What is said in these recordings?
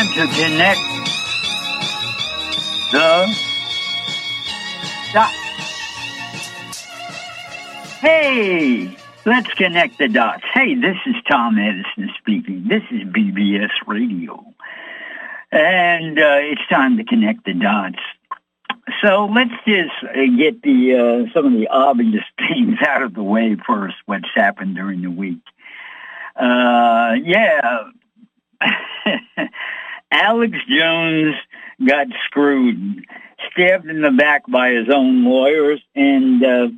Time to connect the dots. Hey, let's connect the dots. Hey, this is Tom Edison speaking. This is BBS Radio. And uh, it's time to connect the dots. So let's just uh, get the uh, some of the obvious things out of the way first. What's happened during the week? Uh, yeah, Alex Jones got screwed, stabbed in the back by his own lawyers, and uh,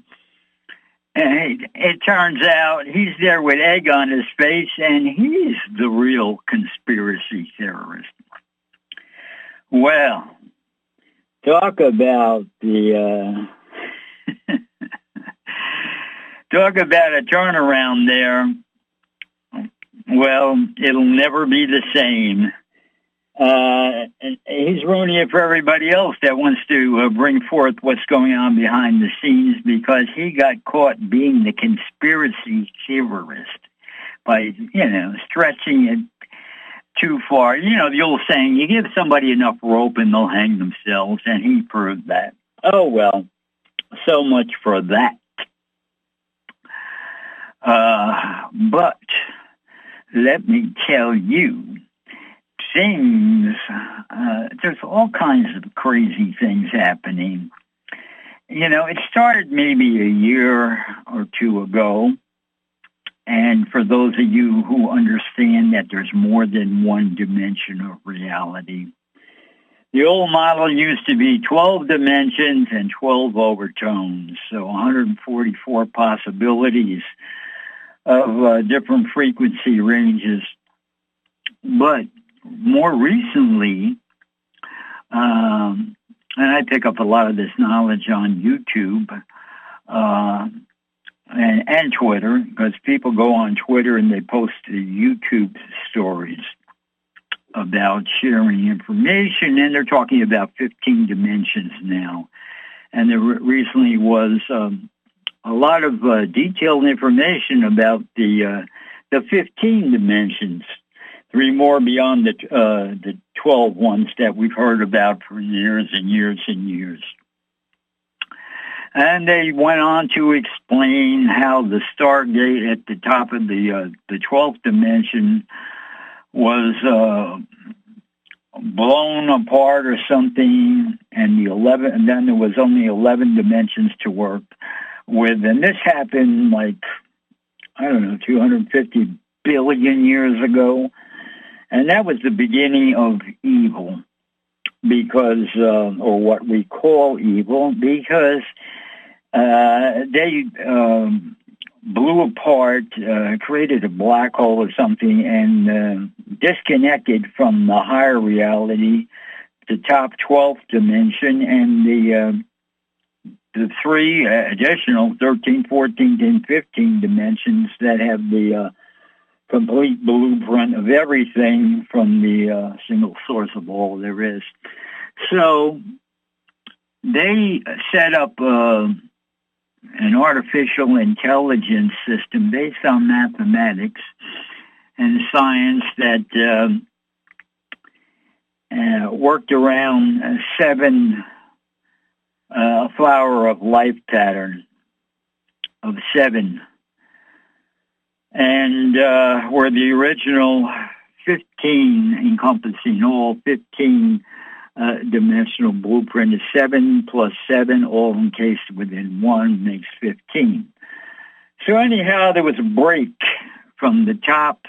it, it turns out he's there with egg on his face, and he's the real conspiracy theorist. Well, talk about the uh, talk about a turnaround there. Well, it'll never be the same. Uh, he's ruining it for everybody else that wants to uh, bring forth what's going on behind the scenes because he got caught being the conspiracy theorist by, you know, stretching it too far. You know, the old saying, you give somebody enough rope and they'll hang themselves, and he proved that. Oh, well, so much for that. Uh, but let me tell you, things, uh, there's all kinds of crazy things happening. You know, it started maybe a year or two ago and for those of you who understand that there's more than one dimension of reality, the old model used to be 12 dimensions and 12 overtones, so 144 possibilities of uh, different frequency ranges. But more recently, um, and I pick up a lot of this knowledge on YouTube, uh, and, and Twitter because people go on Twitter and they post YouTube stories about sharing information, and they're talking about 15 dimensions now. And there recently was um, a lot of uh, detailed information about the uh, the 15 dimensions, three more beyond the uh, the 12 ones that we've heard about for years and years and years. And they went on to explain how the Stargate at the top of the uh, the twelfth dimension was uh, blown apart or something, and the eleven, and then there was only eleven dimensions to work with, and this happened like I don't know, two hundred fifty billion years ago, and that was the beginning of evil because, uh, or what we call evil, because uh, they um, blew apart, uh, created a black hole or something, and uh, disconnected from the higher reality, the top 12th dimension, and the uh, the three additional 13, 14, and 15 dimensions that have the uh, complete blueprint of everything from the uh, single source of all there is. So they set up uh, an artificial intelligence system based on mathematics and science that um, uh, worked around seven uh, flower of life pattern of seven. And uh, where the original 15 encompassing all 15 uh, dimensional blueprint is 7 plus 7, all encased within 1 makes 15. So anyhow, there was a break from the top,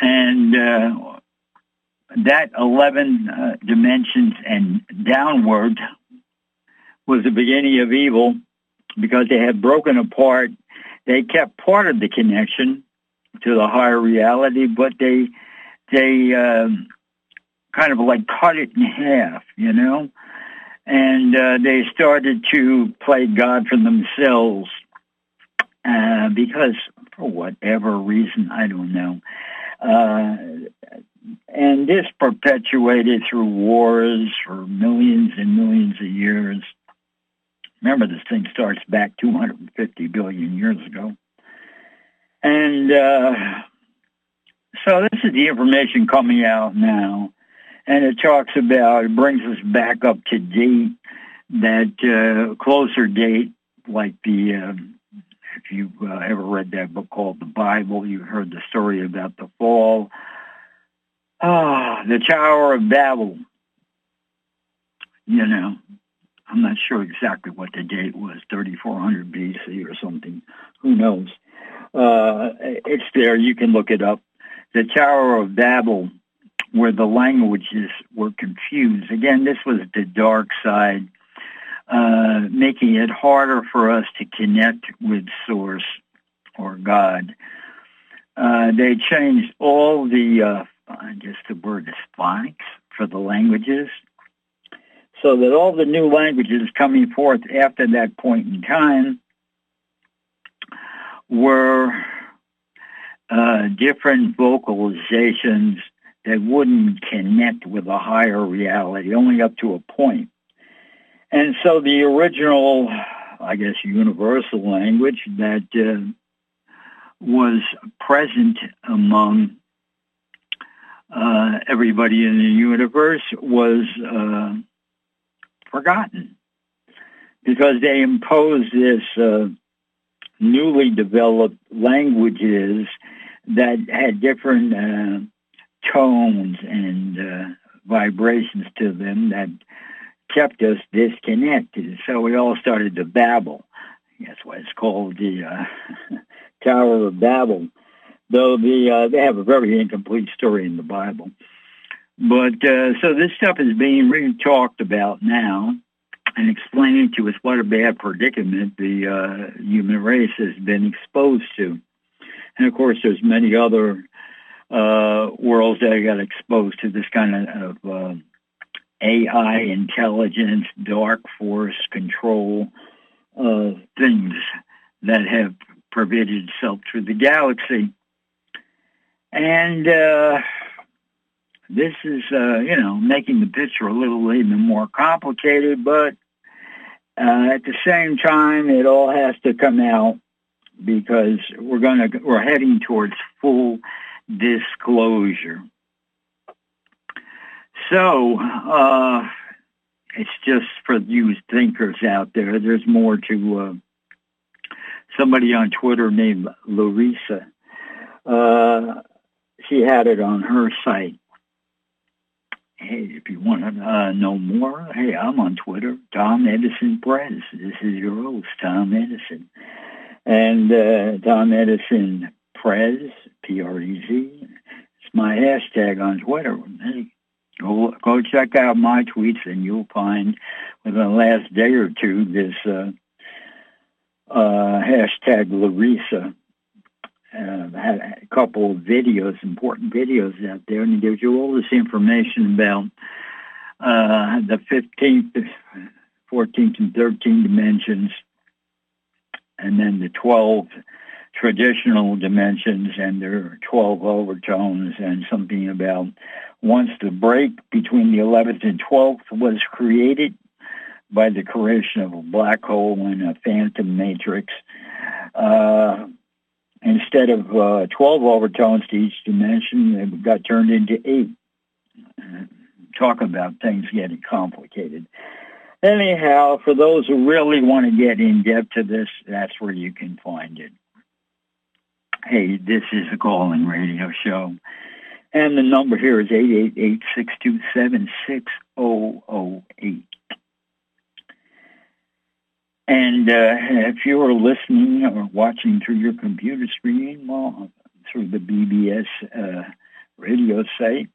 and uh, that 11 uh, dimensions and downward was the beginning of evil because they had broken apart. They kept part of the connection to the higher reality, but they they um, kind of like cut it in half, you know? And uh, they started to play God for themselves uh, because, for whatever reason, I don't know. Uh, and this perpetuated through wars for millions and millions of years. Remember, this thing starts back 250 billion years ago. And uh, so this is the information coming out now. And it talks about, it brings us back up to date, that uh, closer date, like the, uh, if you uh, ever read that book called The Bible, you heard the story about the fall. Ah, the Tower of Babel. You know, I'm not sure exactly what the date was, 3400 BC or something. Who knows? Uh, it's there. You can look it up. The Tower of Babel, where the languages were confused. Again, this was the dark side, uh, making it harder for us to connect with Source or God. Uh, they changed all the, uh, the word is phonics for the languages so that all the new languages coming forth after that point in time were uh, different vocalizations that wouldn't connect with a higher reality, only up to a point. And so the original, I guess, universal language that uh, was present among uh, everybody in the universe was uh, forgotten because they imposed this uh, newly developed languages that had different uh, tones and uh, vibrations to them that kept us disconnected. So we all started to babble. That's why it's called the uh, Tower of Babel. Though the uh, they have a very incomplete story in the Bible. But uh, so this stuff is being really talked about now and explaining to us what a bad predicament the uh, human race has been exposed to. And of course, there's many other uh, worlds that got exposed to this kind of, uh, AI intelligence, dark force control uh, things that have pervaded itself through the galaxy. And uh, this is, uh, you know, making the picture a little even more complicated, but uh, at the same time, it all has to come out because we're going to we're heading towards full disclosure. So uh, it's just for you thinkers out there. There's more to uh, somebody on Twitter named Larissa. Uh, she had it on her site Hey, if you want to uh, know more, hey, I'm on Twitter, Tom Edison Prez. This is your host, Tom Edison. And uh, Tom Edison Prez, P-R-E-Z, it's my hashtag on Twitter. Hey, go, go check out my tweets and you'll find within the last day or two this uh, uh, hashtag Larissa uh, had a couple of videos, important videos out there, and it gives you all this information about uh, the 15th, 14th, and 13th dimensions, and then the 12 traditional dimensions and their 12 overtones, and something about once the break between the 11th and 12th was created by the creation of a black hole and a phantom matrix. Uh, instead of uh, 12 overtones to each dimension, it got turned into eight. talk about things getting complicated. Anyhow, for those who really want to get in depth to this, that's where you can find it. Hey, this is a calling radio show. And the number here is 888-627-6008. And uh, if you're listening or watching through your computer screen, well, through the BBS uh, radio site,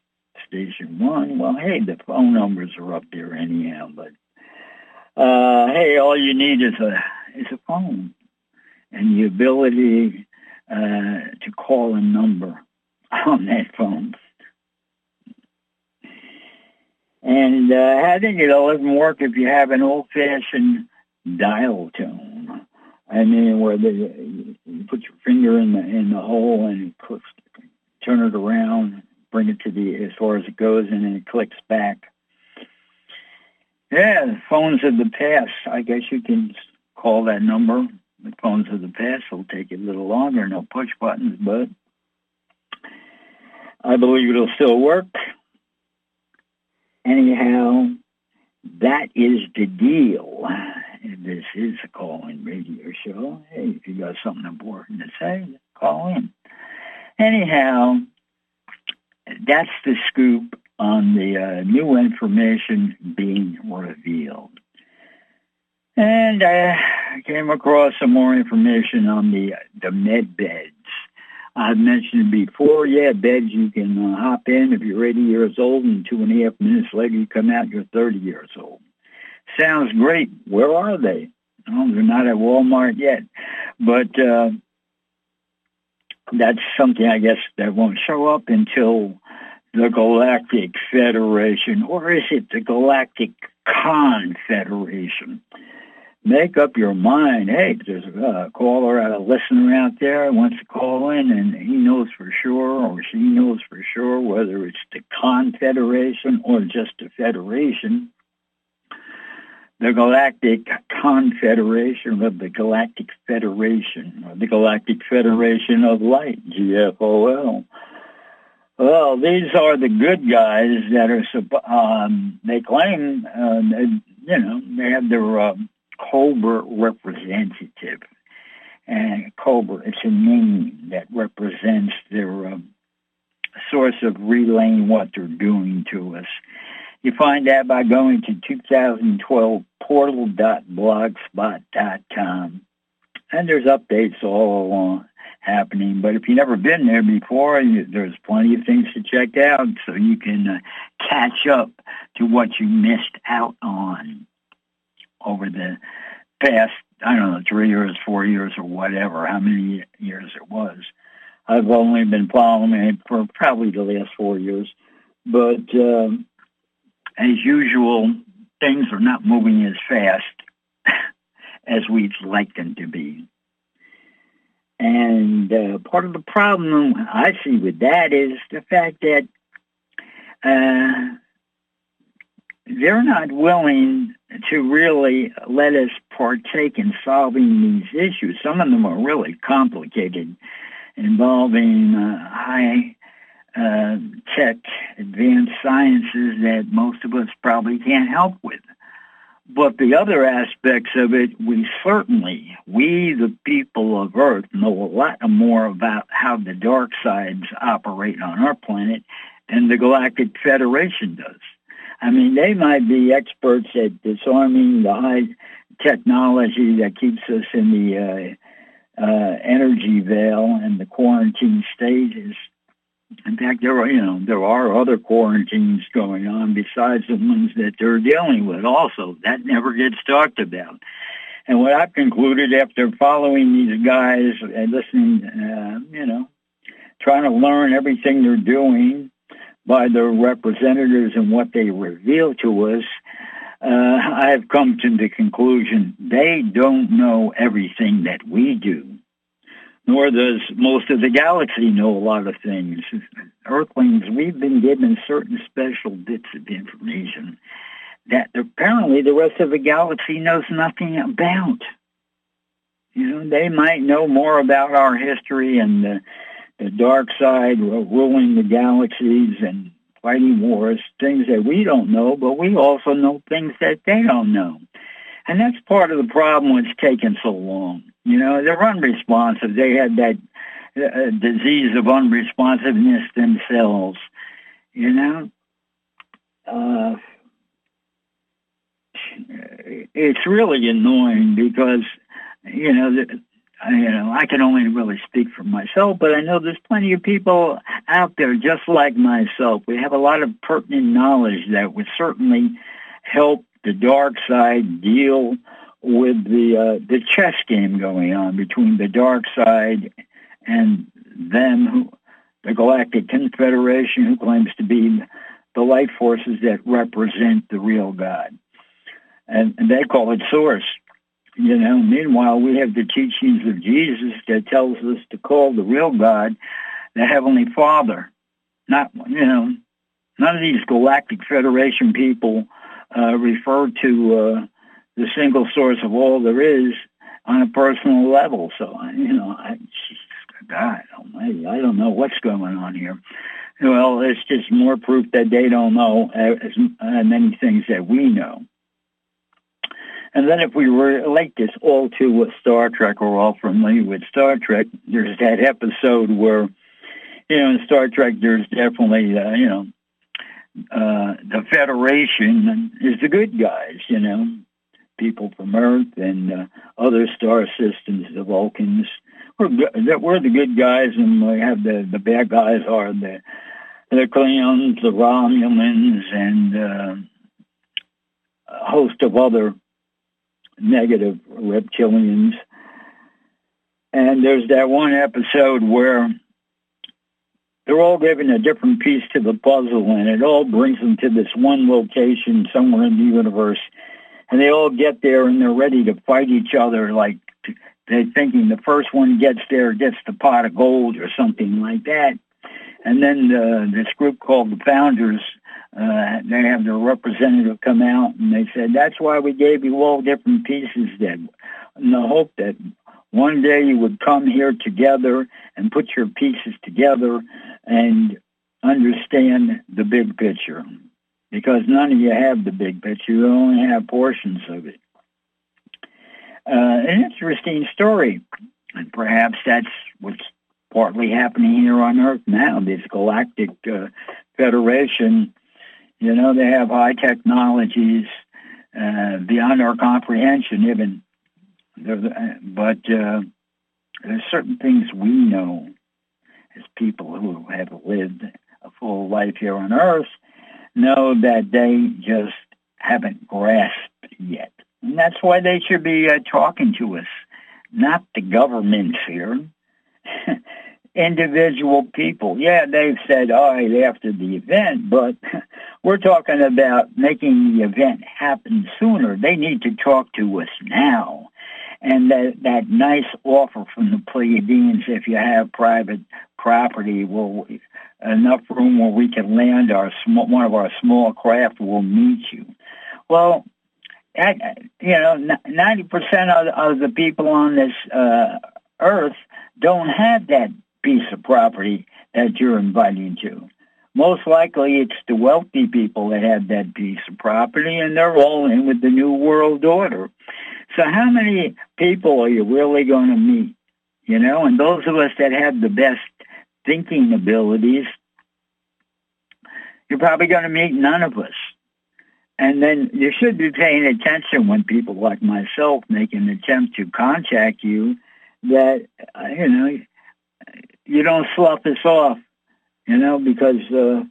Station 1, well, hey, the phone numbers are up there anyhow. But, uh, hey, all you need is a, is a phone and the ability uh, to call a number on that phone. And uh, I think it'll even work if you have an old-fashioned dial tone. I mean, where they, you put your finger in the in the hole and clicks, turn it around, bring it to the as far as it goes, and then it clicks back. Yeah, phones of the past. I guess you can call that number. The phones of the past will take a little longer. No push buttons, but I believe it'll still work. Anyhow, that is the deal. This is a call-in radio show. Hey, if you got something important to say, call in. Anyhow, that's the scoop on the uh, new information being revealed. And I came across some more information on the the med beds. I've mentioned before, yeah, beds you can uh, hop in if you're 80 years old, and two and a half minutes later you come out, you're 30 years old. Sounds great. Where are they? Oh, they're not at Walmart yet, but uh, that's something I guess that won't show up until the Galactic Federation, or is it the Galactic Confederation? Make up your mind. Hey, there's a caller, a listener out there wants to call in, and he knows for sure, or she knows for sure, whether it's the Confederation or just the Federation the Galactic Confederation of the Galactic Federation, or the Galactic Federation of Light, GFOL. Well, these are the good guys that are, um, they claim, uh, you know, they have their uh, Cobra representative. And Cobra, it's a name that represents their um, source of relaying what they're doing to us. You find that by going to 2012 portal.blogspot.com. And there's updates all along happening. But if you've never been there before, you, there's plenty of things to check out so you can uh, catch up to what you missed out on over the past, I don't know, three years, four years, or whatever, how many years it was. I've only been following it for probably the last four years. But um, as usual, things are not moving as fast as we'd like them to be. And uh, part of the problem I see with that is the fact that uh, they're not willing to really let us partake in solving these issues. Some of them are really complicated, involving uh, high uh, tech, advanced sciences that most of us probably can't help with. But the other aspects of it, we certainly, we the people of Earth, know a lot more about how the dark sides operate on our planet than the Galactic Federation does. I mean, they might be experts at disarming the high technology that keeps us in the uh, uh, energy veil and the quarantine stages in fact, there are, you know, there are other quarantines going on besides the ones that they're dealing with also. That never gets talked about. And what I've concluded after following these guys and listening, uh, you know, trying to learn everything they're doing by their representatives and what they reveal to us, uh, I've come to the conclusion they don't know everything that we do nor does most of the galaxy know a lot of things. Earthlings, we've been given certain special bits of information that apparently the rest of the galaxy knows nothing about. You know, they might know more about our history and the, the dark side ruling the galaxies and fighting wars, things that we don't know, but we also know things that they don't know. And that's part of the problem it's taken so long. You know, they're unresponsive. They had that uh, disease of unresponsiveness themselves. You know, uh, it's really annoying because you know that you know I can only really speak for myself, but I know there's plenty of people out there just like myself. We have a lot of pertinent knowledge that would certainly help the dark side deal with the uh, the chess game going on between the dark side and them, who, the Galactic Confederation, who claims to be the light forces that represent the real God, and, and they call it Source. You know, meanwhile, we have the teachings of Jesus that tells us to call the real God the Heavenly Father. Not, you know, none of these Galactic Federation people uh, refer to uh, the single source of all there is on a personal level. So, you know, I, God almighty, I don't know what's going on here. Well, it's just more proof that they don't know as, as many things that we know. And then if we relate this all to what Star Trek, we're all familiar with Star Trek. There's that episode where, you know, in Star Trek, there's definitely, uh, you know, uh, the Federation is the good guys, you know, people from Earth and uh, other star systems, the Vulcans. We're, we're the good guys, and we have the, the bad guys are the the Klingons, the Romulans, and uh, a host of other negative reptilians. And there's that one episode where they're all giving a different piece to the puzzle, and it all brings them to this one location somewhere in the universe. And they all get there, and they're ready to fight each other. Like they're thinking the first one gets there gets the pot of gold or something like that. And then uh, this group called the Founders, uh, they have their representative come out, and they said that's why we gave you all different pieces, then, in the hope that one day you would come here together and put your pieces together and understand the big picture. Because none of you have the big picture, you only have portions of it. Uh, an interesting story, and perhaps that's what's partly happening here on Earth now. This galactic uh, federation, you know, they have high technologies uh, beyond our comprehension, even. But uh, there's certain things we know as people who have lived a full life here on Earth know that they just haven't grasped yet. And that's why they should be uh, talking to us, not the governments here. Individual people. Yeah, they've said, all right, after the event, but we're talking about making the event happen sooner. They need to talk to us now and that that nice offer from the Pleiadians, if you have private property, will enough room where we can land our small, one of our small craft will meet you. Well, you know, ninety percent of, of the people on this uh, earth don't have that piece of property that you're inviting to. Most likely, it's the wealthy people that have that piece of property, and they're all in with the New World Order. So how many people are you really going to meet? You know, and those of us that have the best thinking abilities, you're probably going to meet none of us. And then you should be paying attention when people like myself make an attempt to contact you that, uh, you know, you don't slough us off, you know, because uh,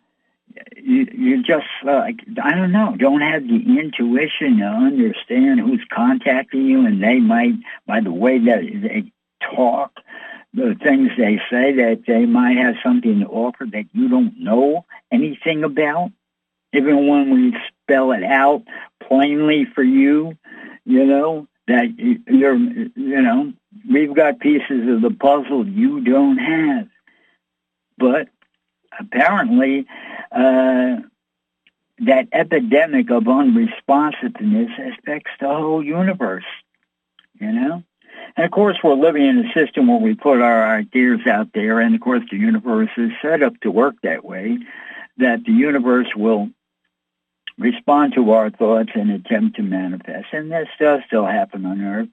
you, you just uh, I don't know, don't have the intuition to understand who's contacting you, and they might, by the way that they talk, the things they say, that they might have something to offer that you don't know anything about. Even when we spell it out plainly for you, you know that you're, you know, we've got pieces of the puzzle you don't have, but apparently uh, that epidemic of unresponsiveness affects the whole universe, you know? And of course, we're living in a system where we put our ideas out there, and of course, the universe is set up to work that way, that the universe will respond to our thoughts and attempt to manifest. And this does still happen on Earth,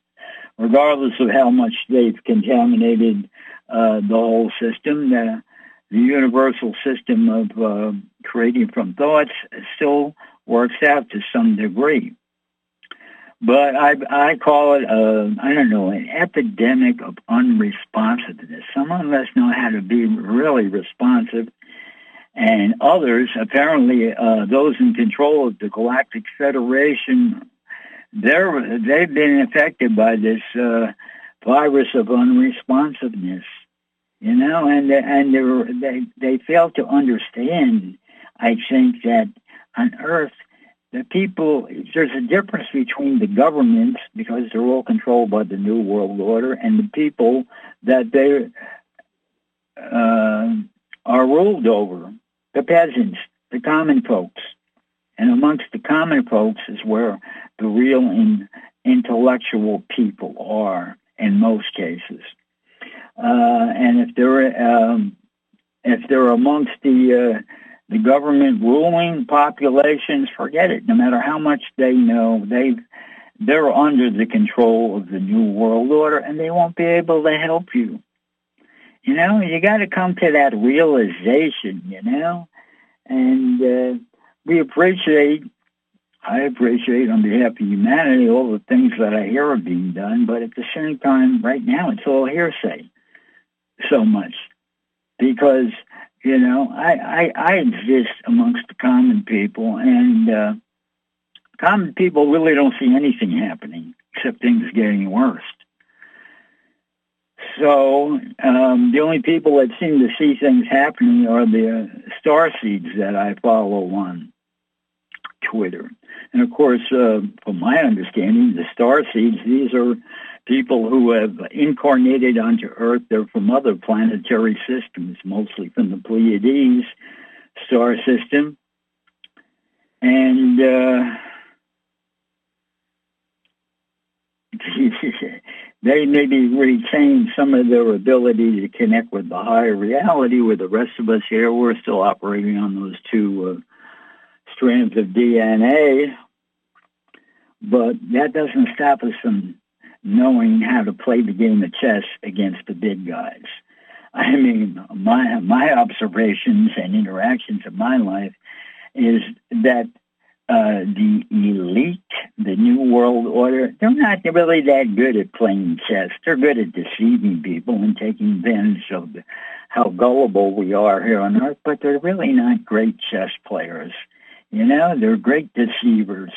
regardless of how much they've contaminated uh, the whole system. The, the universal system of uh, creating from thoughts still works out to some degree. But I, I call it, uh, I don't know, an epidemic of unresponsiveness. Some of us know how to be really responsive, and others, apparently uh, those in control of the Galactic Federation, they're, they've been affected by this uh, virus of unresponsiveness you know, and and they they fail to understand. I think that on Earth, the people there's a difference between the governments because they're all controlled by the New World Order, and the people that they uh, are ruled over, the peasants, the common folks, And amongst the common folks is where the real in, intellectual people are in most cases. Uh, and if they're um, if they're amongst the uh, the government ruling populations, forget it. No matter how much they know, they they're under the control of the new world order, and they won't be able to help you. You know, you got to come to that realization. You know, and uh, we appreciate. I appreciate on behalf of humanity all the things that I hear are being done, but at the same time, right now, it's all hearsay so much because you know I, I, I exist amongst the common people, and uh, common people really don't see anything happening except things getting worse. So um, the only people that seem to see things happening are the star seeds that I follow on Twitter. And of course, uh, from my understanding, the star seeds, these are people who have incarnated onto Earth. They're from other planetary systems, mostly from the Pleiades star system. And uh, they maybe retain some of their ability to connect with the higher reality where the rest of us here, we're still operating on those two uh, strands of DNA. But that doesn't stop us from knowing how to play the game of chess against the big guys. I mean, my my observations and interactions of my life is that uh, the elite, the new world order, they're not really that good at playing chess. They're good at deceiving people and taking advantage of how gullible we are here on Earth, but they're really not great chess players. You know, they're great deceivers,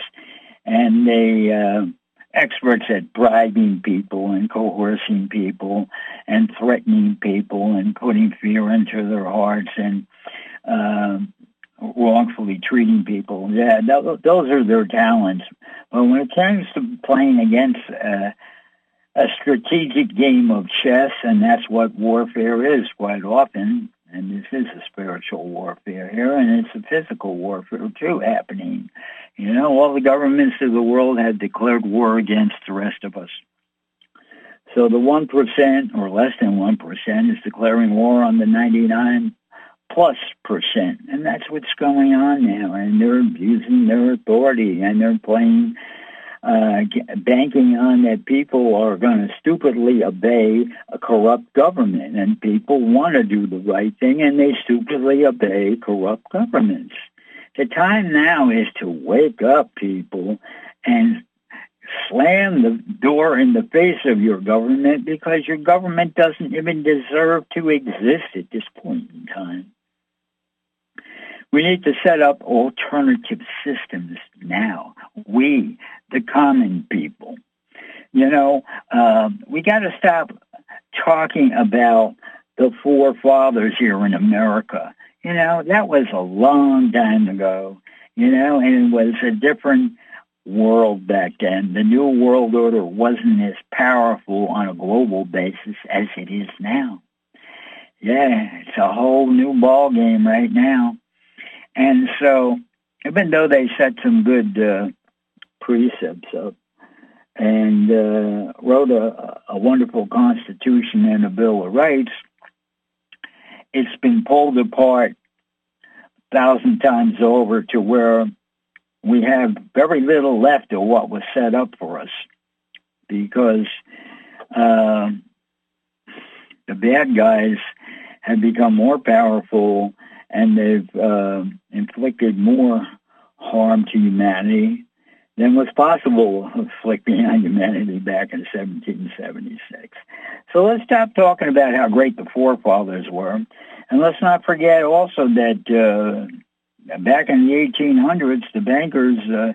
and they uh, experts at bribing people and coercing people and threatening people and putting fear into their hearts and uh, wrongfully treating people. Yeah, those are their talents. But when it comes to playing against uh, a strategic game of chess, and that's what warfare is quite often, and this is a spiritual warfare here, and it's a physical warfare too happening. You know, all the governments of the world have declared war against the rest of us. So the 1% or less than 1% is declaring war on the 99 plus percent. And that's what's going on now. And they're abusing their authority and they're playing, uh, banking on that people are going to stupidly obey a corrupt government. And people want to do the right thing and they stupidly obey corrupt governments. The time now is to wake up, people, and slam the door in the face of your government because your government doesn't even deserve to exist at this point in time. We need to set up alternative systems now. We, the common people. You know, uh, we got to stop talking about the forefathers here in America. You know, that was a long time ago, you know, and it was a different world back then. The New World Order wasn't as powerful on a global basis as it is now. Yeah, it's a whole new ball game right now. And so, even though they set some good uh, precepts up and uh, wrote a, a wonderful Constitution and a Bill of Rights, it's been pulled apart a thousand times over to where we have very little left of what was set up for us because uh, the bad guys have become more powerful and they've uh, inflicted more harm to humanity than was possible inflicting on humanity back in 1776. So let's stop talking about how great the forefathers were, and let's not forget also that uh, back in the 1800s, the bankers uh,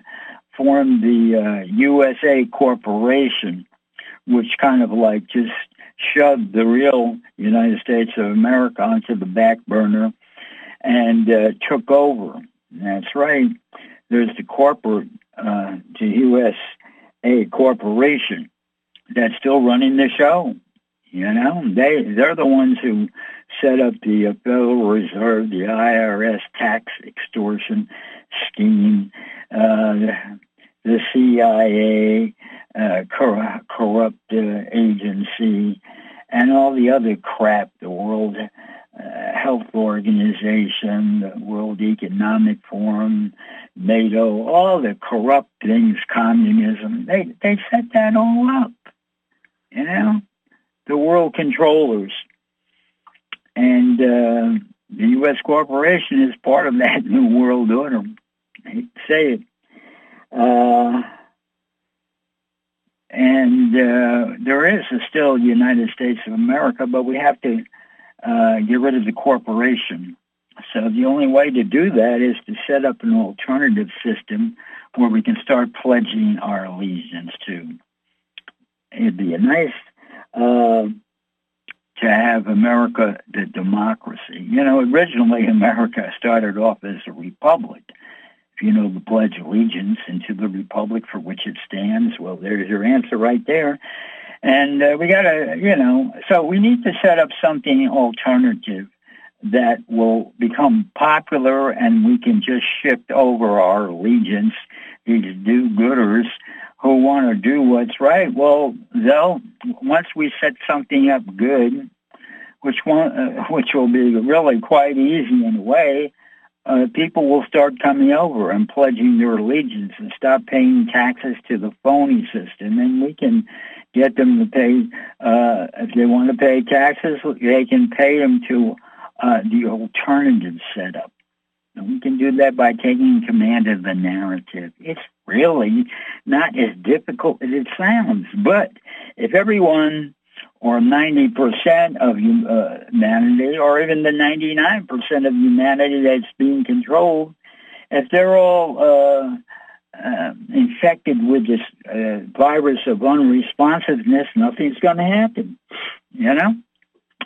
formed the uh, USA Corporation, which kind of like just shoved the real United States of America onto the back burner and uh, took over. That's right. There's the corporate, uh, the USA Corporation that's still running the show. You know, they they're the ones who set up the Federal Reserve, the IRS tax extortion. scheme, uh, the CIA, uh, cor- corrupt uh, agency, and all the other crap, the World uh, Health Organization, the World Economic Forum, NATO, all the corrupt things, communism, they, they set that all up. You know, the world controllers. And uh, the U.S. corporation is part of that new world order. I hate to say it. Uh, and uh, there is a still United States of America, but we have to uh, get rid of the corporation. So the only way to do that is to set up an alternative system where we can start pledging our allegiance to. It'd be nice uh, to have America the democracy. You know, originally America started off as a republic. If you know the Pledge of Allegiance and to the republic for which it stands, well, there's your answer right there. And uh, we got to, you know, so we need to set up something alternative that will become popular and we can just shift over our allegiance, these do-gooders who want to do what's right. Well, they'll, once we set something up good, which one, uh, which will be really quite easy in a way, uh, people will start coming over and pledging their allegiance and stop paying taxes to the phony system. And we can get them to pay, uh, if they want to pay taxes, they can pay them to uh, the alternative setup. And we can do that by taking command of the narrative. It's really not as difficult as it sounds. But if everyone or 90% of uh, humanity, or even the 99% of humanity that's being controlled, if they're all uh, uh, infected with this uh, virus of unresponsiveness, nothing's going to happen, you know?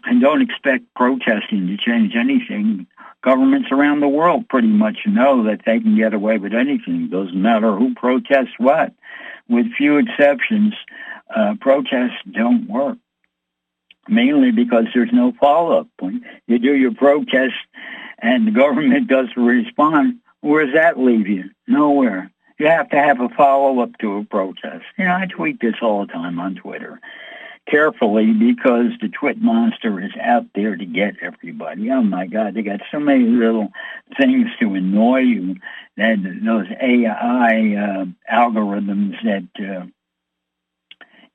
And don't expect protesting to change anything. Governments around the world pretty much know that they can get away with anything. Doesn't matter who protests what. With few exceptions, uh, protests don't work mainly because there's no follow-up. When you do your protest and the government doesn't respond, where does that leave you? Nowhere. You have to have a follow-up to a protest. You know, I tweet this all the time on Twitter carefully because the twit monster is out there to get everybody. Oh my God, they got so many little things to annoy you that those AI uh, algorithms that uh,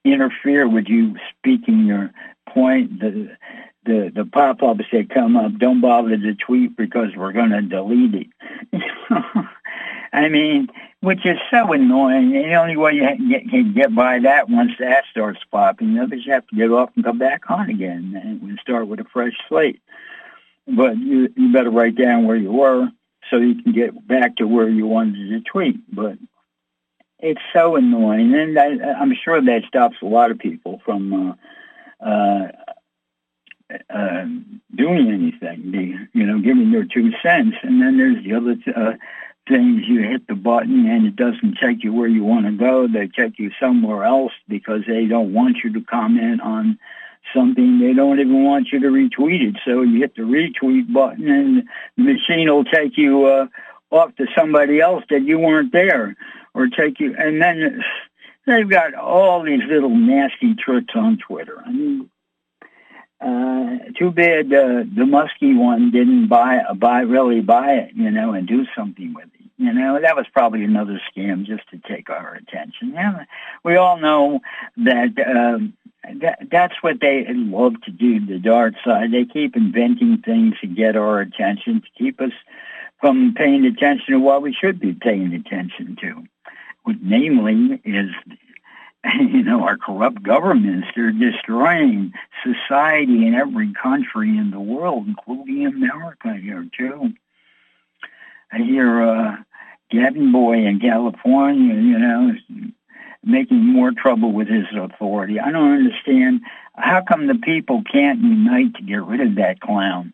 interfere with you speaking your point, the the the pop-ups that come up, don't bother to tweet because we're going to delete it. I mean, which is so annoying. The only way you get, can get by that once that starts popping, you you have to get off and come back on again and start with a fresh slate. But you, you better write down where you were so you can get back to where you wanted to tweet. But it's so annoying, and I, I'm sure that stops a lot of people from uh, uh, uh, doing anything, you know, giving their two cents. And then there's the other uh, things. You hit the button and it doesn't take you where you want to go. They take you somewhere else because they don't want you to comment on something. They don't even want you to retweet it. So you hit the retweet button and the machine will take you uh, off to somebody else that you weren't there or take you. And then They've got all these little nasty tricks on Twitter. I mean, uh, too bad uh, the Muskie one didn't buy buy really buy it, you know, and do something with it. You know, that was probably another scam just to take our attention. Yeah, we all know that um, that that's what they love to do. The dark side, they keep inventing things to get our attention, to keep us from paying attention to what we should be paying attention to What namely is you know, our corrupt governments, they're destroying society in every country in the world, including America here too. I hear uh, Gavin Boy in California, you know, making more trouble with his authority. I don't understand how come the people can't unite to get rid of that clown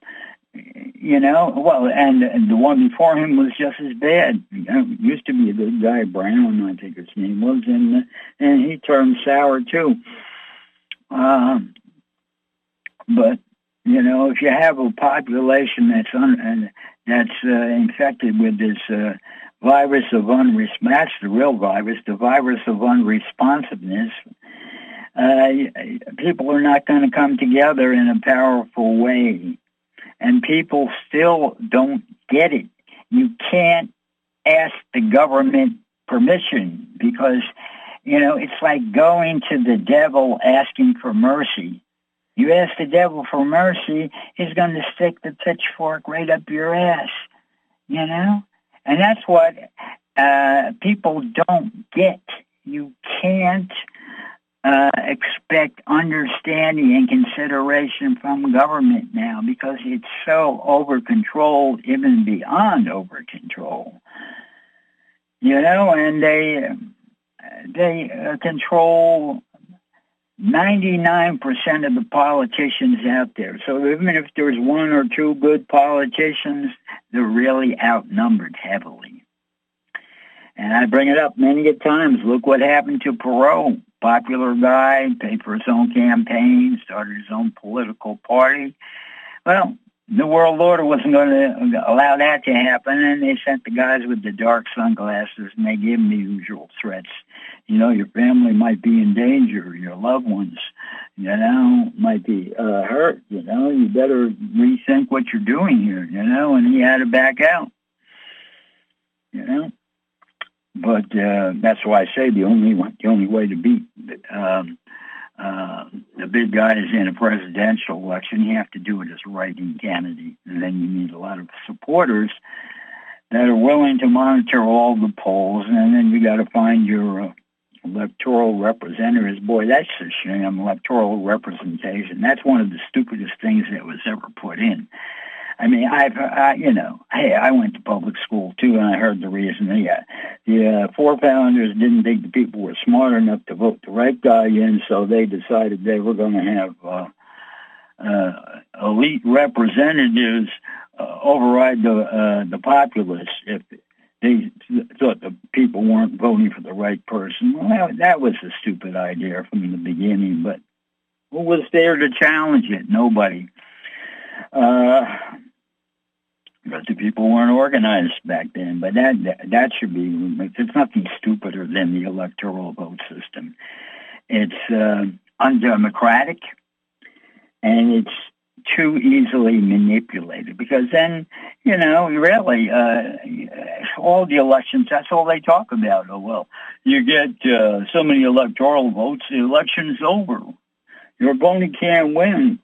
you know, well, and, the one before him was just as bad. You know, used to be a good guy, Brown, I think his name was, and and he turned sour too. Um, but You know, if you have a population that's un, that's uh, infected with this uh, virus of unres that's the real virus, the virus of unresponsiveness, uh, people are not going to come together in a powerful way. And people still don't get it. You can't ask the government permission because, you know, it's like going to the devil asking for mercy. You ask the devil for mercy, he's going to stick the pitchfork right up your ass, you know? And that's what uh, people don't get. You can't uh, expect understanding and consideration from government now because it's so over controlled, even beyond over control. You know, and they they uh, control 99% of the politicians out there. So even if there's one or two good politicians, they're really outnumbered heavily. And I bring it up many a times. Look what happened to Perot. Popular guy, paid for his own campaign, started his own political party. Well, the world order wasn't going to allow that to happen, and they sent the guys with the dark sunglasses, and they gave them the usual threats. You know, your family might be in danger, your loved ones, you know, might be uh, hurt. You know, you better rethink what you're doing here. You know, and he had to back out. You know, but uh, that's why I say the only one, the only way to beat um, uh, the big guys in a presidential election, you have to do it as a write-in candidate. And then you need a lot of supporters that are willing to monitor all the polls. And then you got to find your uh, electoral representatives. Boy, that's a shame, electoral representation. That's one of the stupidest things that was ever put in. I mean, I've, I, you know, hey, I went to public school too, and I heard the reason. Uh, the uh, four founders didn't think the people were smart enough to vote the right guy in, so they decided they were going to have uh, uh, elite representatives uh, override the uh, the populace if they thought the people weren't voting for the right person. Well, that, that was a stupid idea from the beginning, but who was there to challenge it? Nobody. Uh, but the people weren't organized back then. But that that should be. It's nothing stupider than the electoral vote system. It's uh, undemocratic, and it's too easily manipulated because then you know really uh, all the elections that's all they talk about oh well you get uh, so many electoral votes the election's over your opponent can't win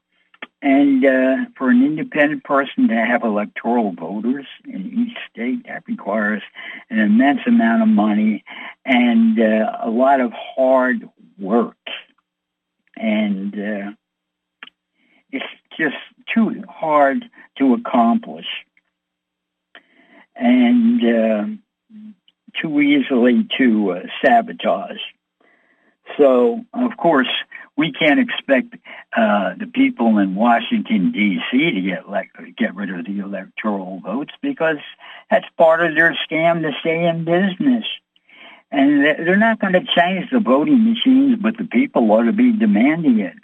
and uh, for an independent person to have electoral voters in each state, that requires an immense amount of money and uh, a lot of hard work. And uh, it's just too hard to accomplish and uh, too easily to uh, sabotage. So, of course, we can't expect uh, the people in Washington D.C. to get get rid of the electoral votes because that's part of their scam to stay in business. And they're not going to change the voting machines, but the people ought to be demanding it.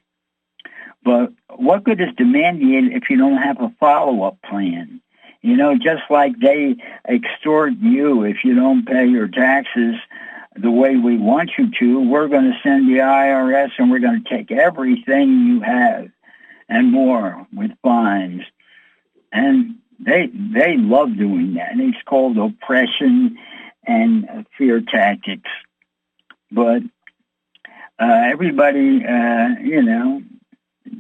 But what good is demanding it if you don't have a follow-up plan? You know, just like they extort you if you don't pay your taxes the way we want you to, we're going to send the IRS and we're going to take everything you have and more with fines. And they they love doing that. And it's called oppression and fear tactics. But uh, everybody, uh, you know,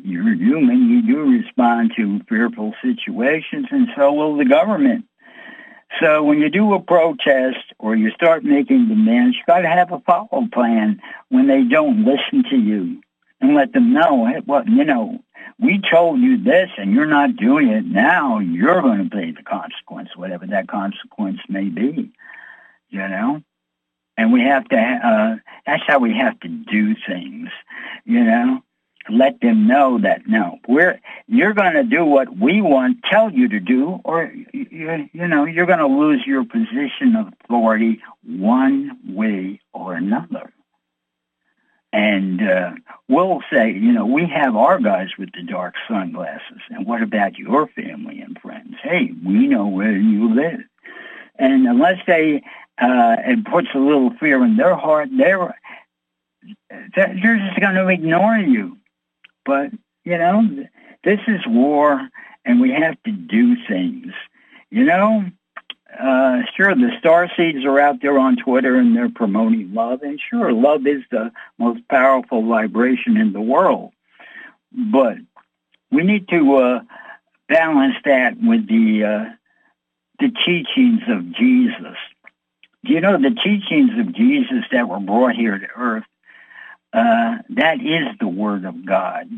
you're human. You do respond to fearful situations, and so will the government. So when you do a protest or you start making demands, you got to have a follow plan when they don't listen to you and let them know, well, you know, we told you this and you're not doing it. Now you're going to pay the consequence, whatever that consequence may be, you know? And we have to, uh, that's how we have to do things, you know? Let them know that no, we're you're going to do what we want, tell you to do, or you, you know you're going to lose your position of authority one way or another. And uh, we'll say, you know, we have our guys with the dark sunglasses. And what about your family and friends? Hey, we know where you live. And unless they, uh, it puts a little fear in their heart, they're, they're just going to ignore you. But, you know, this is war and we have to do things. You know, uh, sure, the star seeds are out there on Twitter and they're promoting love. And sure, love is the most powerful vibration in the world. But we need to uh, balance that with the uh, the teachings of Jesus. Do you know the teachings of Jesus that were brought here to earth? Uh, that is the Word of God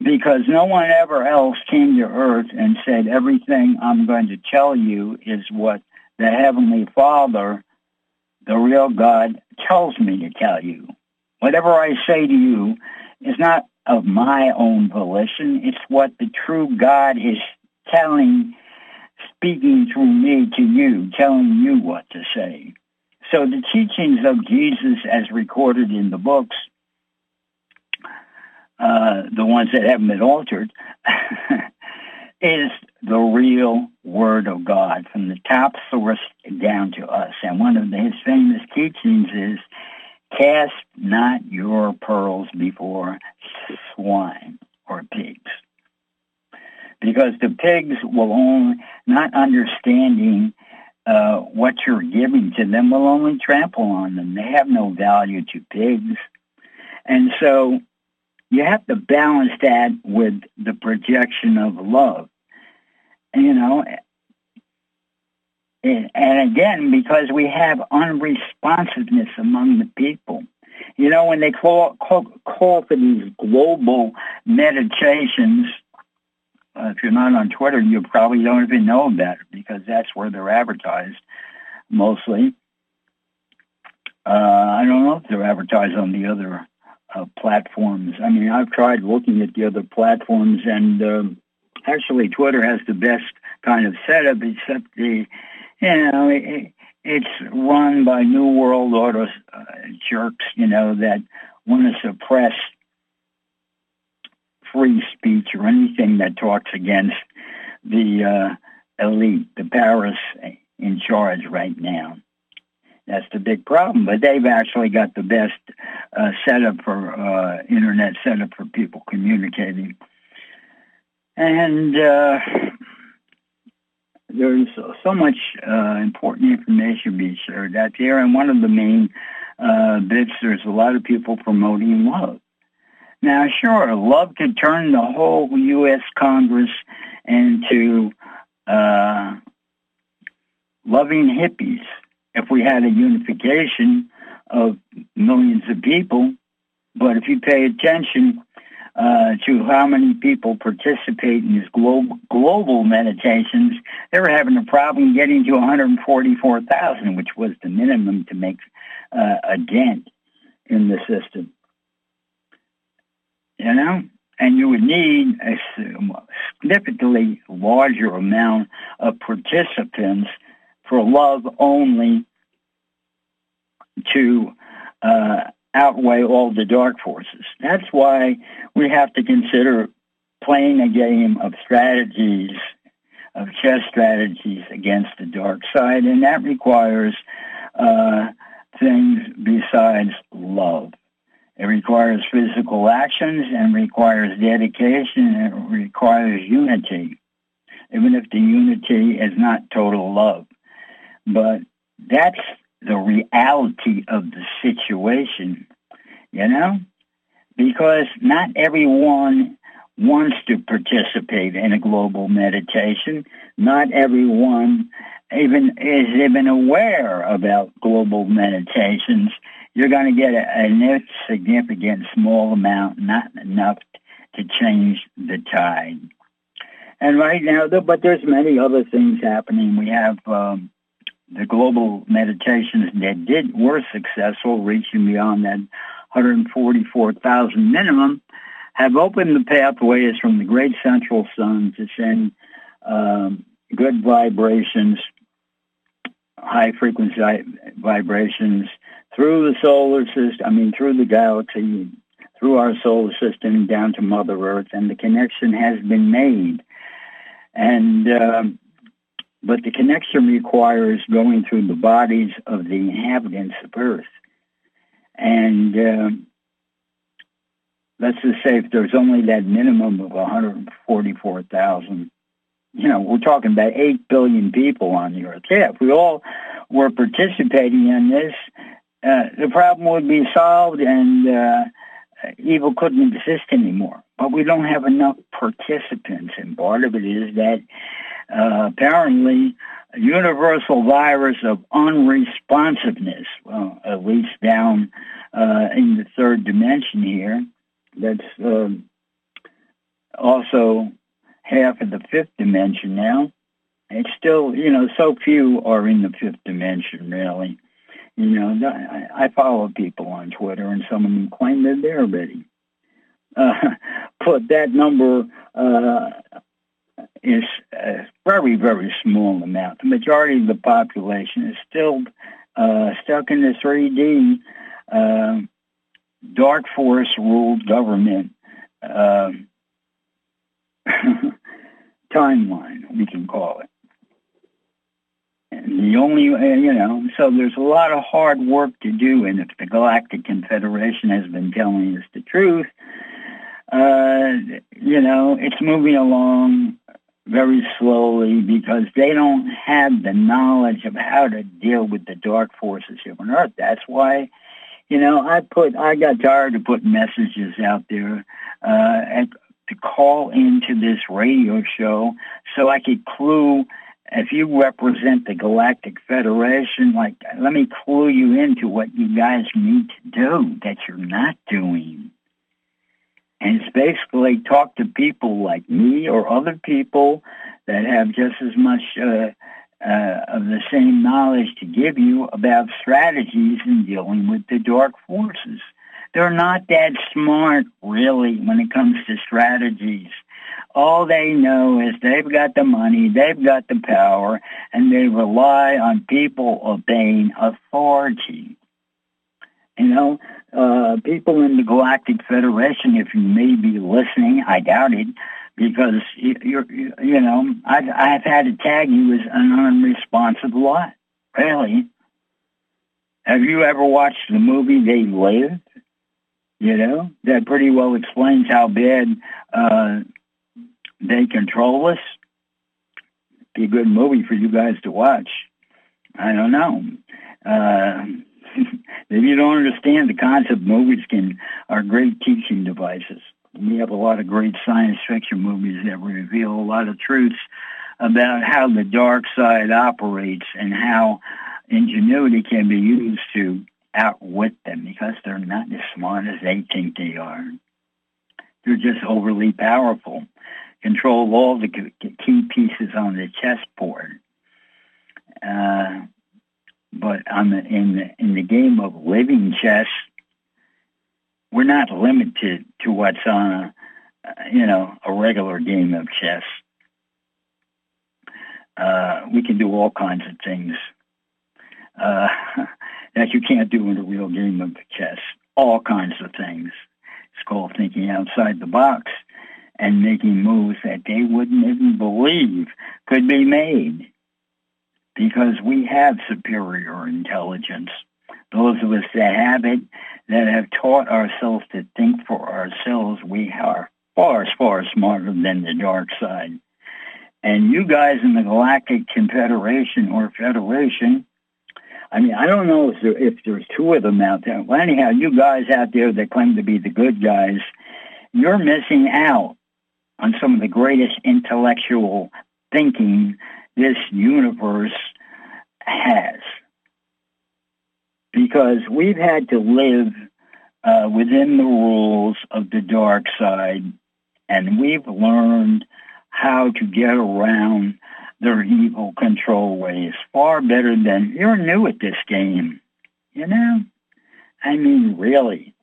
because no one ever else came to earth and said, everything I'm going to tell you is what the Heavenly Father, the real God, tells me to tell you. Whatever I say to you is not of my own volition. It's what the true God is telling, speaking through me to you, telling you what to say. So the teachings of Jesus as recorded in the books uh, the ones that haven't been altered, is the real Word of God from the top source down to us. And one of his famous teachings is, cast not your pearls before swine or pigs. Because the pigs will only, not understanding uh, what you're giving to them, will only trample on them. They have no value to pigs. And so you have to balance that with the projection of love. You know, and again, because we have unresponsiveness among the people. You know, when they call, call, call for these global meditations, uh, if you're not on Twitter, you probably don't even know about it because that's where they're advertised mostly. Uh, I don't know if they're advertised on the other uh, platforms. I mean, I've tried looking at the other platforms, and um, actually, Twitter has the best kind of setup, except the, you know, it, it's run by New World Order uh, jerks, you know, that want to suppress free speech or anything that talks against the uh, elite, the Paris in charge right now. That's the big problem. But they've actually got the best uh, setup for uh, internet setup for people communicating. And uh, there's so much uh, important information being shared out there. And one of the main uh, bits, there's a lot of people promoting love. Now, sure, love could turn the whole U.S. Congress into uh, loving hippies if we had a unification of millions of people. But if you pay attention uh, to how many people participate in these global, global meditations, they were having a problem getting to 144,000, which was the minimum to make uh, a dent in the system. You know? And you would need a significantly larger amount of participants for love only to uh, outweigh all the dark forces. That's why we have to consider playing a game of strategies, of chess strategies against the dark side, and that requires uh, things besides love. It requires physical actions and requires dedication and it requires unity, even if the unity is not total love. But that's the reality of the situation, you know? Because not everyone wants to participate in a global meditation. Not everyone even is even aware about global meditations. You're going to get a, an insignificant small amount, not enough to change the tide. And right now, but there's many other things happening. We have um, the global meditations that did were successful, reaching beyond that 144,000 minimum, have opened the pathways from the great central sun to send um, good vibrations high frequency vibrations through the solar system, I mean, through the galaxy, through our solar system down to Mother Earth, and the connection has been made. And, um, but the connection requires going through the bodies of the inhabitants of Earth. And um, let's just say if there's only that minimum of 144,000, you know, we're talking about 8 billion people on the Earth. Yeah, if we all were participating in this, uh, the problem would be solved and uh, evil couldn't exist anymore. But we don't have enough participants, and part of it is that uh, apparently a universal virus of unresponsiveness, well, at least down uh, in the third dimension here, that's uh, also half of the fifth dimension now. It's still, you know, so few are in the fifth dimension, really. You know, I, I follow people on Twitter, and some of them claim that they're already. Uh, but that number uh, is a very, very small amount. The majority of the population is still uh, stuck in the 3D uh, dark force ruled government uh, timeline, we can call it. The only, uh, you know, so there's a lot of hard work to do, and if the Galactic Confederation has been telling us the truth, uh, you know, it's moving along very slowly because they don't have the knowledge of how to deal with the dark forces here on Earth. That's why you know, I put, I got tired of putting messages out there uh, and to call into this radio show so I could clue. If you represent the Galactic Federation, like, let me clue you into what you guys need to do that you're not doing. And it's basically talk to people like me or other people that have just as much uh, uh, of the same knowledge to give you about strategies in dealing with the dark forces. They're not that smart, really, when it comes to strategies. All they know is they've got the money, they've got the power, and they rely on people obeying authority. You know, uh, people in the Galactic Federation, if you may be listening, I doubt it, because you're, you know, I've, I've had to tag you as an unresponsive lot. Really? Have you ever watched the movie They Live? You know, that pretty well explains how bad uh, they control us. Be a good movie for you guys to watch. I don't know. Uh, if you don't understand the concept, movies can are great teaching devices we have a lot of great science fiction movies that reveal a lot of truths about how the dark side operates and how ingenuity can be used to outwit them because they're not as smart as they think they are. They're just overly powerful, control all the key pieces on the chessboard. Uh, but on the, in the in the game of living chess, we're not limited to what's on a, you know, a regular game of chess. Uh, we can do all kinds of things uh, that you can't do in a real game of chess. All kinds of things. It's called thinking outside the box and making moves that they wouldn't even believe could be made because we have superior intelligence. Those of us that have it, that have taught ourselves to think for ourselves, we are far, far smarter than the dark side. And you guys in the Galactic Confederation or Federation, I mean, I don't know if, there, if there's two of them out there. Well, anyhow, you guys out there that claim to be the good guys, you're missing out on some of the greatest intellectual thinking this universe has because we've had to live uh, within the rules of the dark side, and we've learned how to get around their evil control ways far better than you're new at this game. You know, I mean, really.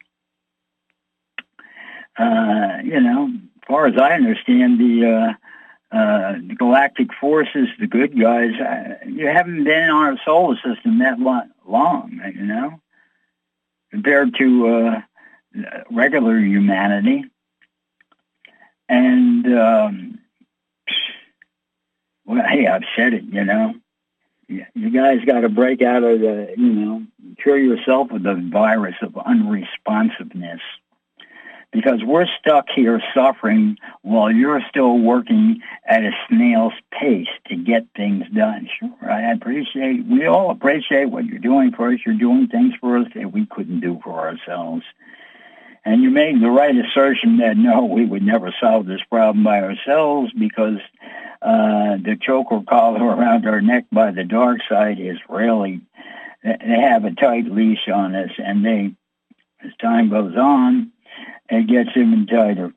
Uh, you know, far as I understand, the uh, the galactic forces, the good guys, uh, you haven't been in our solar system that long, you know, compared to uh, regular humanity. And, um, well, hey, I've said it, you know. You guys got to break out of the, you know, cure yourself of the virus of unresponsiveness because we're stuck here suffering while you're still working at a snail's pace to get things done. Sure, I appreciate, we all appreciate what you're doing for us. You're doing things for us that we couldn't do for ourselves. And you made the right assertion that no, we would never solve this problem by ourselves because uh, the choker collar around our neck by the dark side is really, they have a tight leash on us and they, as time goes on, it gets even tighter.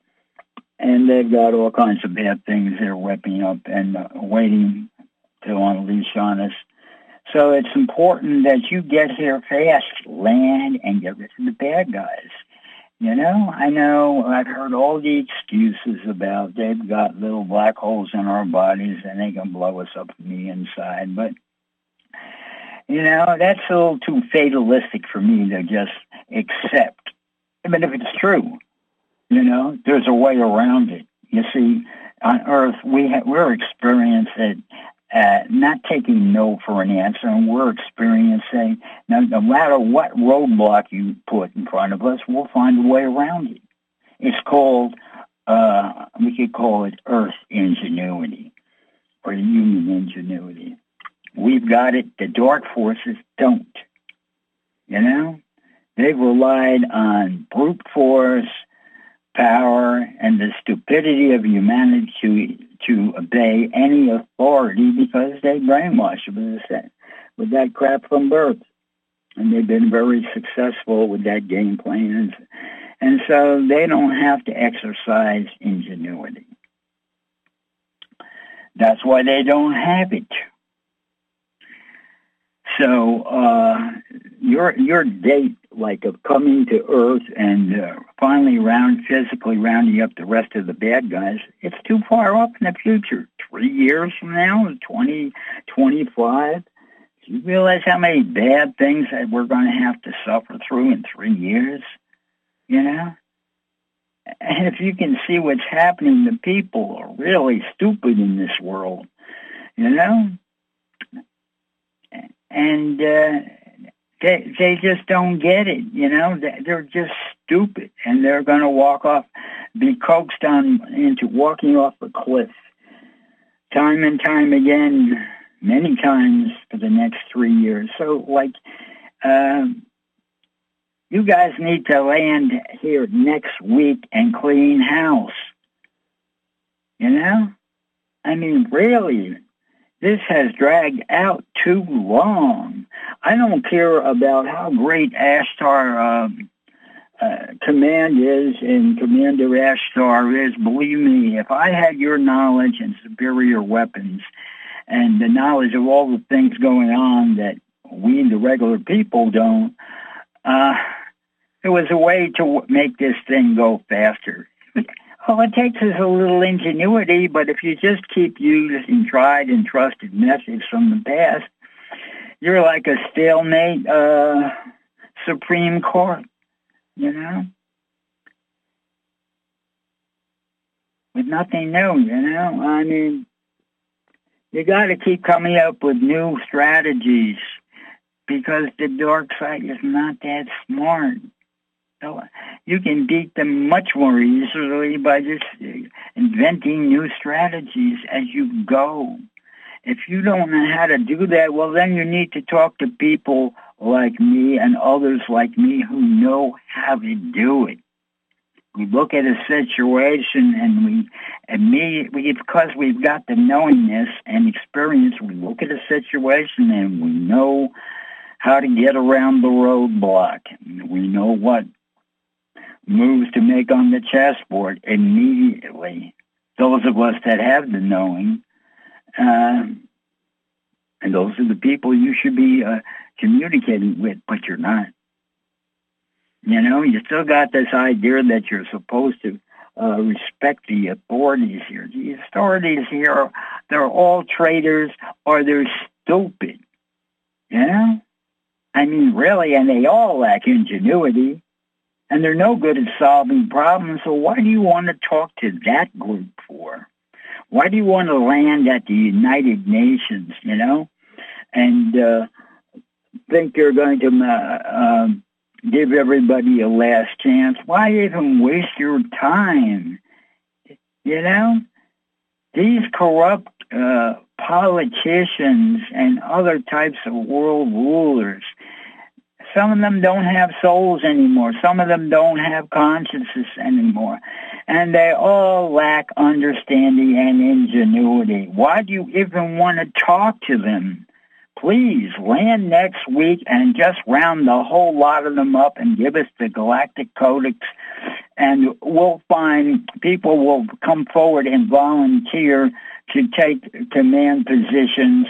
And they've got all kinds of bad things they're whipping up and uh, waiting to unleash on us. So it's important that you get here fast, land, and get rid of the bad guys. You know, I know I've heard all the excuses about they've got little black holes in our bodies and they can blow us up from the inside, but you know, that's a little too fatalistic for me to just accept. Even if it's true, you know, there's a way around it. You see, on Earth, we ha- we're experiencing uh, not taking no for an answer, and we're experiencing no, no matter what roadblock you put in front of us, we'll find a way around it. It's called uh, we could call it Earth ingenuity or human ingenuity. We've got it. The dark forces don't. You know, they've relied on brute force power and the stupidity of humanity to, to obey any authority because they brainwashed with that, with that crap from birth. And they've been very successful with that game plan. And so they don't have to exercise ingenuity. That's why they don't have it. So uh, your your date, like of coming to Earth and uh, finally round physically rounding up the rest of the bad guys, it's too far off in the future. Three years from now, twenty twenty five. Do you realize how many bad things that we're going to have to suffer through in three years? You know. And if you can see what's happening, the people are really stupid in this world. You know, and uh, they they just don't get it. You know, they're just stupid, and they're going to walk off, be coaxed on into walking off a cliff, time and time again, many times for the next three years. So, like, uh, you guys need to land here next week and clean house. You know, I mean, really, this has dragged out too long. I don't care about how great Ashtar um, uh, Command is and Commander Ashtar is. Believe me, if I had your knowledge and superior weapons and the knowledge of all the things going on that we, the regular people, don't, uh, there was a way to make this thing go faster. All it takes is a little ingenuity, but if you just keep using tried and trusted methods from the past, you're like a stalemate uh, Supreme Court, you know? With nothing new, you know? I mean, you got to keep coming up with new strategies because the dark side is not that smart. So you can beat them much more easily by just inventing new strategies as you go. If you don't know how to do that, well, then you need to talk to people like me and others like me who know how to do it. We look at a situation and we immediately, because we've got the knowingness and experience, we look at a situation and we know how to get around the roadblock. We know what moves to make on the chessboard immediately. Those of us that have the knowing, uh, and those are the people you should be uh, communicating with, but you're not. You know, you still got this idea that you're supposed to uh, respect the authorities here. The authorities here, they're all traitors or they're stupid. Yeah? I mean, really, and they all lack ingenuity. And they're no good at solving problems, so why do you want to talk to that group for? Why do you want to land at the United Nations, you know, and uh, think you're going to uh, um, give everybody a last chance? Why even waste your time? You know, these corrupt uh, politicians and other types of world rulers, some of them don't have souls anymore. Some of them don't have consciences anymore. And they all lack understanding and ingenuity. Why do you even want to talk to them? Please land next week and just round the whole lot of them up and give us the Galactic Codex and we'll find people will come forward and volunteer to take command positions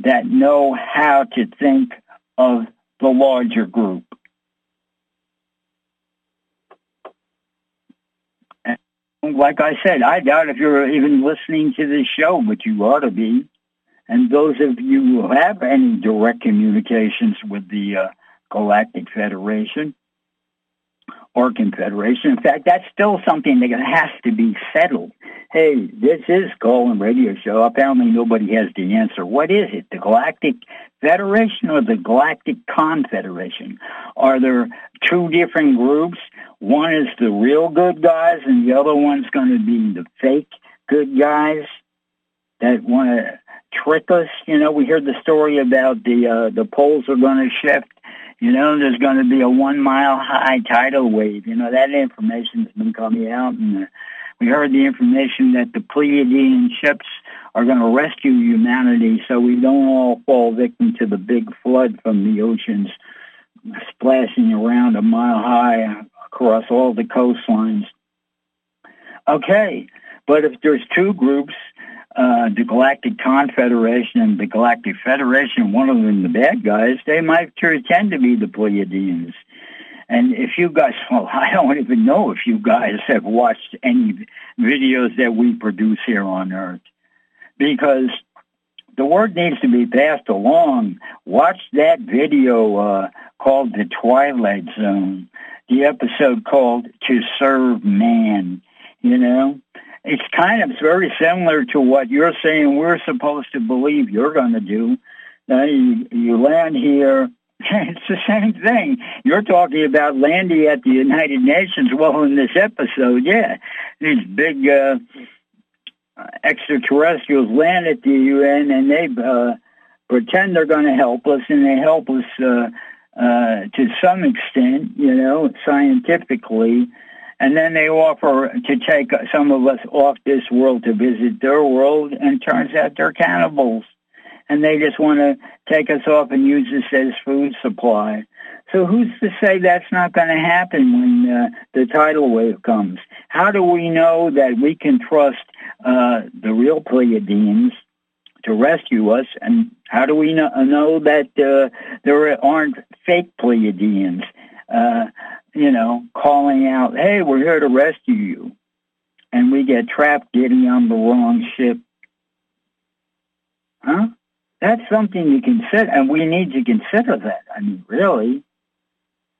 that know how to think of the larger group. And like I said, I doubt if you're even listening to this show, but you ought to be. And those of you who have any direct communications with the uh, Galactic Federation, or confederation. In fact, that's still something that has to be settled. Hey, this is call-in Radio Show. Apparently nobody has the answer. What is it? The Galactic Federation or the Galactic Confederation? Are there two different groups? One is the real good guys and the other one's going to be the fake good guys that want to trick us. You know, we heard the story about the uh, the poles are going to shift you know, there's going to be a one mile high tidal wave. You know, that information's been coming out and uh, we heard the information that the Pleiadian ships are going to rescue humanity so we don't all fall victim to the big flood from the oceans splashing around a mile high across all the coastlines. Okay, but if there's two groups uh, the Galactic Confederation and the Galactic Federation, one of them the bad guys, they might pretend to be the Pleiadians. And if you guys, well, I don't even know if you guys have watched any videos that we produce here on Earth, because the word needs to be passed along. Watch that video uh, called The Twilight Zone, the episode called To Serve Man, you know? It's kind of very similar to what you're saying we're supposed to believe you're going to do. Uh, you, you land here. It's the same thing. You're talking about landing at the United Nations. Well, in this episode, yeah, these big uh, extraterrestrials land at the UN and they uh, pretend they're going to help us, and they help us uh, uh, to some extent, you know, scientifically and then they offer to take some of us off this world to visit their world, and turns out they're cannibals. And they just want to take us off and use us as food supply. So who's to say that's not going to happen when uh, the tidal wave comes? How do we know that we can trust uh, the real Pleiadians to rescue us? And how do we know, know that uh, there aren't fake Pleiadians? You know, calling out, hey, we're here to rescue you. And we get trapped getting on the wrong ship. Huh? That's something you consider, and we need to consider that. I mean, really.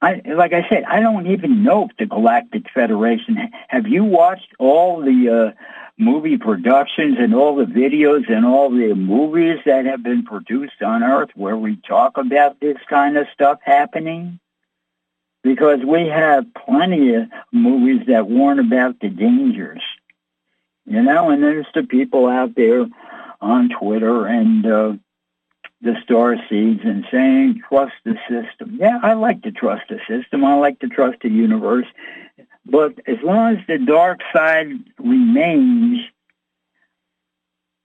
I, like I said, I don't even know if the Galactic Federation. Have you watched all the uh, movie productions and all the videos and all the movies that have been produced on Earth where we talk about this kind of stuff happening? Because we have plenty of movies that warn about the dangers, you know, and there's the people out there on Twitter and uh, the star seeds and saying, trust the system. Yeah, I like to trust the system. I like to trust the universe. But as long as the dark side remains,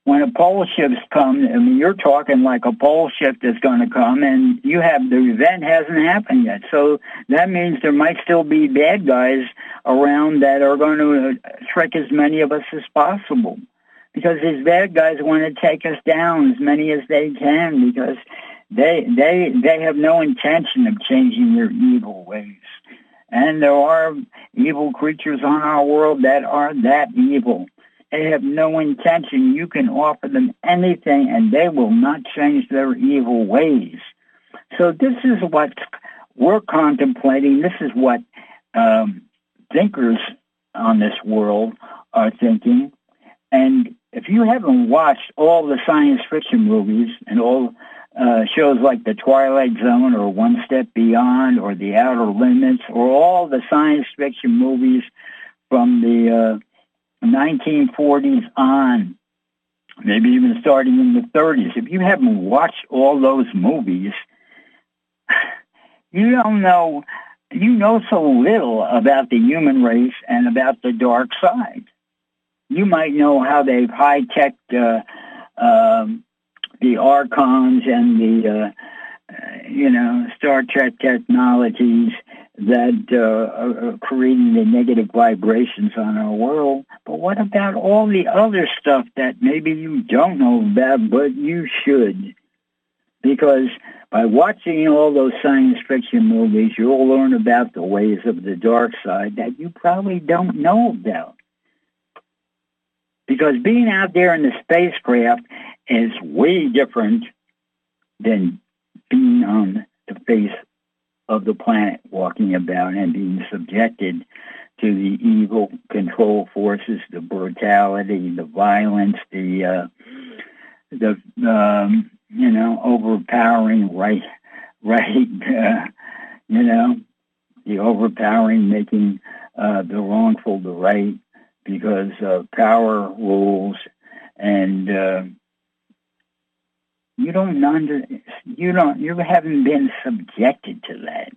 when a pole shift comes, I mean, you're talking like a pole shift is going to come, and you have the event hasn't happened yet. So that means there might still be bad guys around that are going to trick as many of us as possible, because these bad guys want to take us down as many as they can, because they they they have no intention of changing their evil ways, And there are evil creatures on our world that are that evil. They have no intention. You can offer them anything and they will not change their evil ways. So this is what we're contemplating. This is what um, thinkers on this world are thinking. And if you haven't watched all the science fiction movies and all uh, shows like The Twilight Zone or One Step Beyond or The Outer Limits or all the science fiction movies from the uh, 1940s on, maybe even starting in the 30s. If you haven't watched all those movies, you don't know, you know so little about the human race and about the dark side. You might know how they've high-tech uh, um, the archons and the uh, uh, you know Star Trek technologies that uh, are creating the negative vibrations on our world. But what about all the other stuff that maybe you don't know about, but you should? Because by watching all those science fiction movies, you'll learn about the ways of the dark side that you probably don't know about. Because being out there in the spacecraft is way different than being on the face of the planet, walking about and being subjected to the evil control forces, the brutality, the violence, the uh, the um, you know overpowering right right uh, you know the overpowering making uh, the wrongful the right because uh, power rules and uh, you don't under you don't you haven't been subjected to that.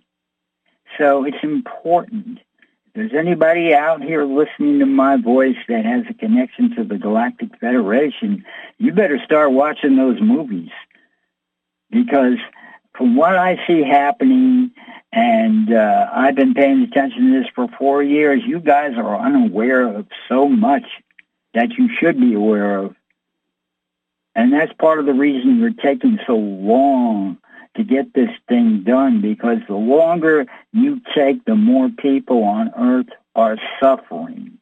So it's important. If there's anybody out here listening to my voice that has a connection to the Galactic Federation, you better start watching those movies. Because from what I see happening, and uh, I've been paying attention to this for four years, you guys are unaware of so much that you should be aware of. And that's part of the reason we're taking so long to get this thing done because the longer you take, the more people on earth are suffering.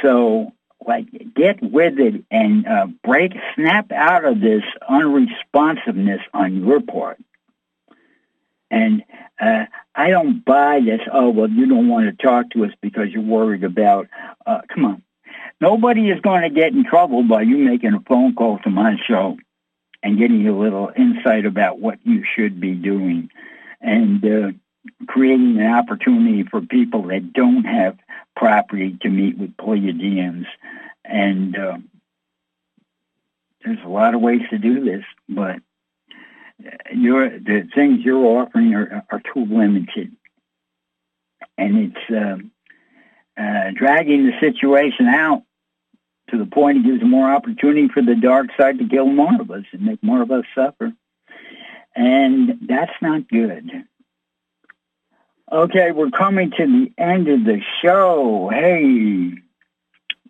So, like, get with it and uh, break, snap out of this unresponsiveness on your part. And uh, I don't buy this, oh, well, you don't want to talk to us because you're worried about, uh, come on, Nobody is going to get in trouble by you making a phone call to my show and getting a little insight about what you should be doing and uh, creating an opportunity for people that don't have property to meet with Pleiadians. And uh, there's a lot of ways to do this, but your the things you're offering are, are too limited. And it's... Uh, uh, dragging the situation out to the point it gives more opportunity for the dark side to kill more of us and make more of us suffer. And that's not good. Okay, we're coming to the end of the show. Hey,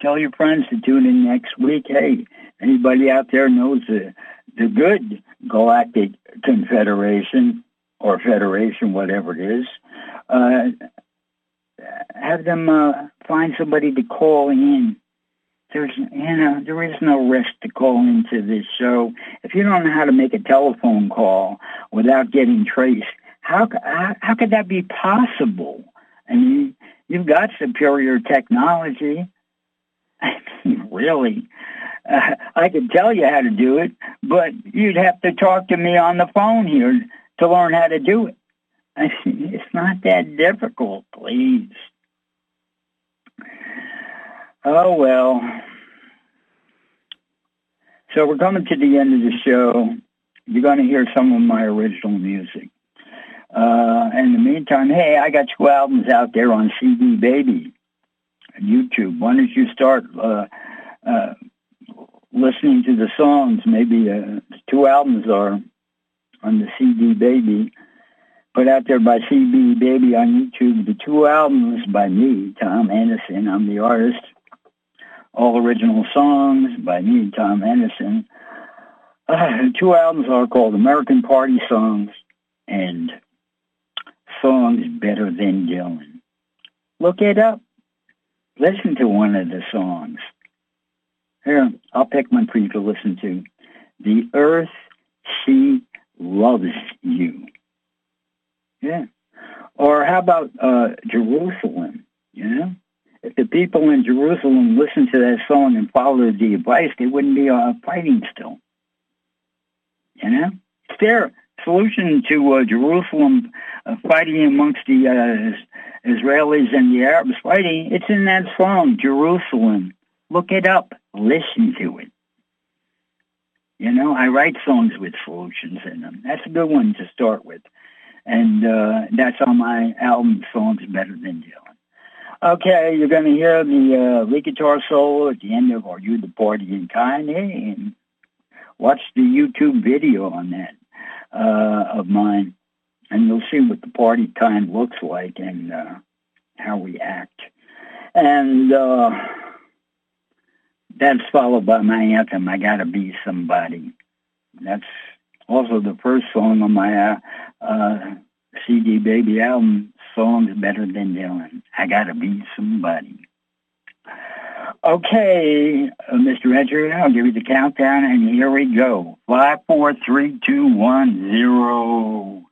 tell your friends to tune in next week. Hey, anybody out there knows the, the good Galactic Confederation or Federation, whatever it is, uh, have them uh, find somebody to call in. There's, you know, there is no risk to call into this show. If you don't know how to make a telephone call without getting traced, how how, how could that be possible? I mean, you've got superior technology. I mean, really, uh, I could tell you how to do it, but you'd have to talk to me on the phone here to learn how to do it. I mean, it's not that difficult, please. Oh, well. So we're coming to the end of the show. You're going to hear some of my original music. Uh, in the meantime, hey, I got two albums out there on CD Baby, on YouTube. Why don't you start uh, uh, listening to the songs? Maybe uh, two albums are on the CD Baby put out there by CD Baby on YouTube. The two albums by me, Tom Edison. I'm the artist. All original songs by me, Tom Edison. Uh, two albums are called American Party Songs and songs better than Dylan? Look it up. Listen to one of the songs. Here, I'll pick one for you to listen to. The Earth, She Loves You. Yeah. Or how about uh, Jerusalem? You know, if the people in Jerusalem listened to that song and followed the advice, they wouldn't be uh, fighting still. You know, it's their solution to uh, Jerusalem uh, fighting amongst the uh, Israelis and the Arabs fighting. It's in that song, Jerusalem. Look it up. Listen to it. You know, I write songs with solutions in them. That's a good one to start with. And uh, that's on my album, Songs Better Than Dylan. Okay, you're going to hear the uh, lead guitar solo at the end of Are You the Party in Kind? And watch the YouTube video on that uh, of mine, and you'll see what the party kind looks like and uh, how we act. And uh, that's followed by my anthem, I Gotta Be Somebody. That's also the first song on my uh, uh, CD Baby album, Songs Better Than Dylan. I Gotta Be Somebody. Okay, uh, Mr. Richard, I'll give you the countdown, and here we go. Five, four, three, two, one, zero.